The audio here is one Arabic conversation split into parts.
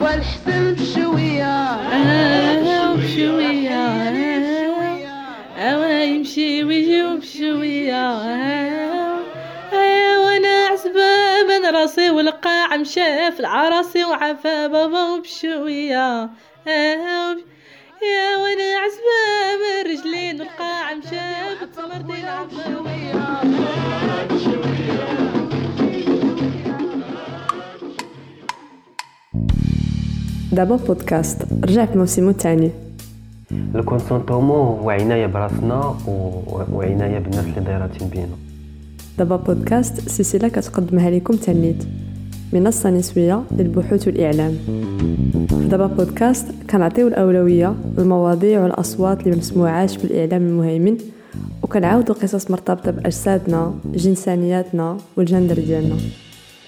والحسن بشوية بشوية هوا يمشي ويجي بشوية وأنا عزبة من راسي والقاع مشاف العراسي وعفا بابا وبشوية يا وأنا عزبة من رجلين والقاع مشاف تمرتين عفا دابا بودكاست رجع في موسمه الثاني الكونسونتومون هو عناية براسنا وعناية بالناس اللي دايراتين بينا دابا بودكاست سلسلة كتقدمها لكم تنيت منصة نسوية للبحوث والإعلام دابا بودكاست كنعطيو الأولوية للمواضيع والأصوات اللي مسموعاش في الإعلام المهيمن وكنعاودو قصص مرتبطة بأجسادنا جنسانياتنا والجندر ديالنا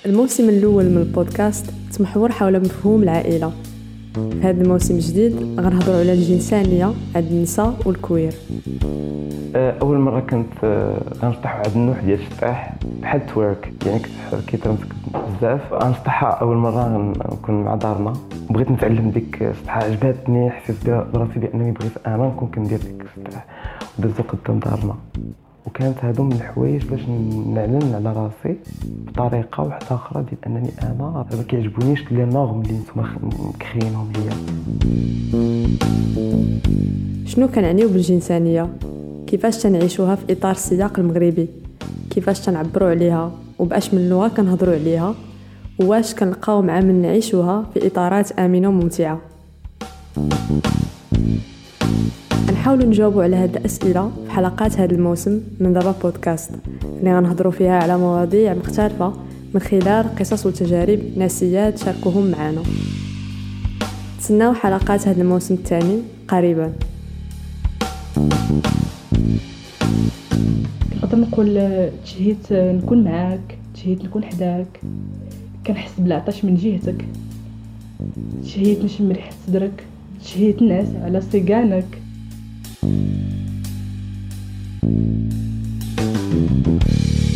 الموسم الأول من البودكاست تمحور حول مفهوم العائلة هذا الموسم الجديد غنهضروا على الجنسانية عند النساء وال queer. آه، أول مرة كنت آه، غنشطح واحد النوع ديال الشطاح بحال twerk يعني كنت كيترمسك بزاف. غنشطحها أول مرة نكون مع دارنا. بغيت نتعلم ديك الشطحه عجباتني حسيت براسي بأنني بغيت أنا نكون كندير ديك الشطاح. ودازو قدام دارنا. وكانت هادو من الحوايج باش نعلن على راسي بطريقة واحدة أخرى ديال أنني أنا ما كيعجبونيش لي نورم اللي نتوما مكريينهم ليا. شنو كنعنيو بالجنسانية؟ كيفاش تنعيشوها في إطار السياق المغربي؟ كيفاش تنعبروا عليها؟ وبأش من لغة كنهضروا عليها؟ وواش كنلقاو مع من نعيشوها في إطارات آمنة وممتعة؟ نحاولوا نجاوبوا على هاد الأسئلة في حلقات هذا الموسم من دابا بودكاست. اللي غنهضروا فيها على مواضيع مختلفة من خلال قصص وتجارب ناسيات شاركوهم معنا. تسناو حلقات هذا الموسم الثاني قريبا. نقدر نقول تشهيت نكون معاك تشهيت نكون حداك. كنحس بالعطش من جهتك. تشهيت نشم ريحة صدرك. تشهيت ناس على صيقانك Thank you.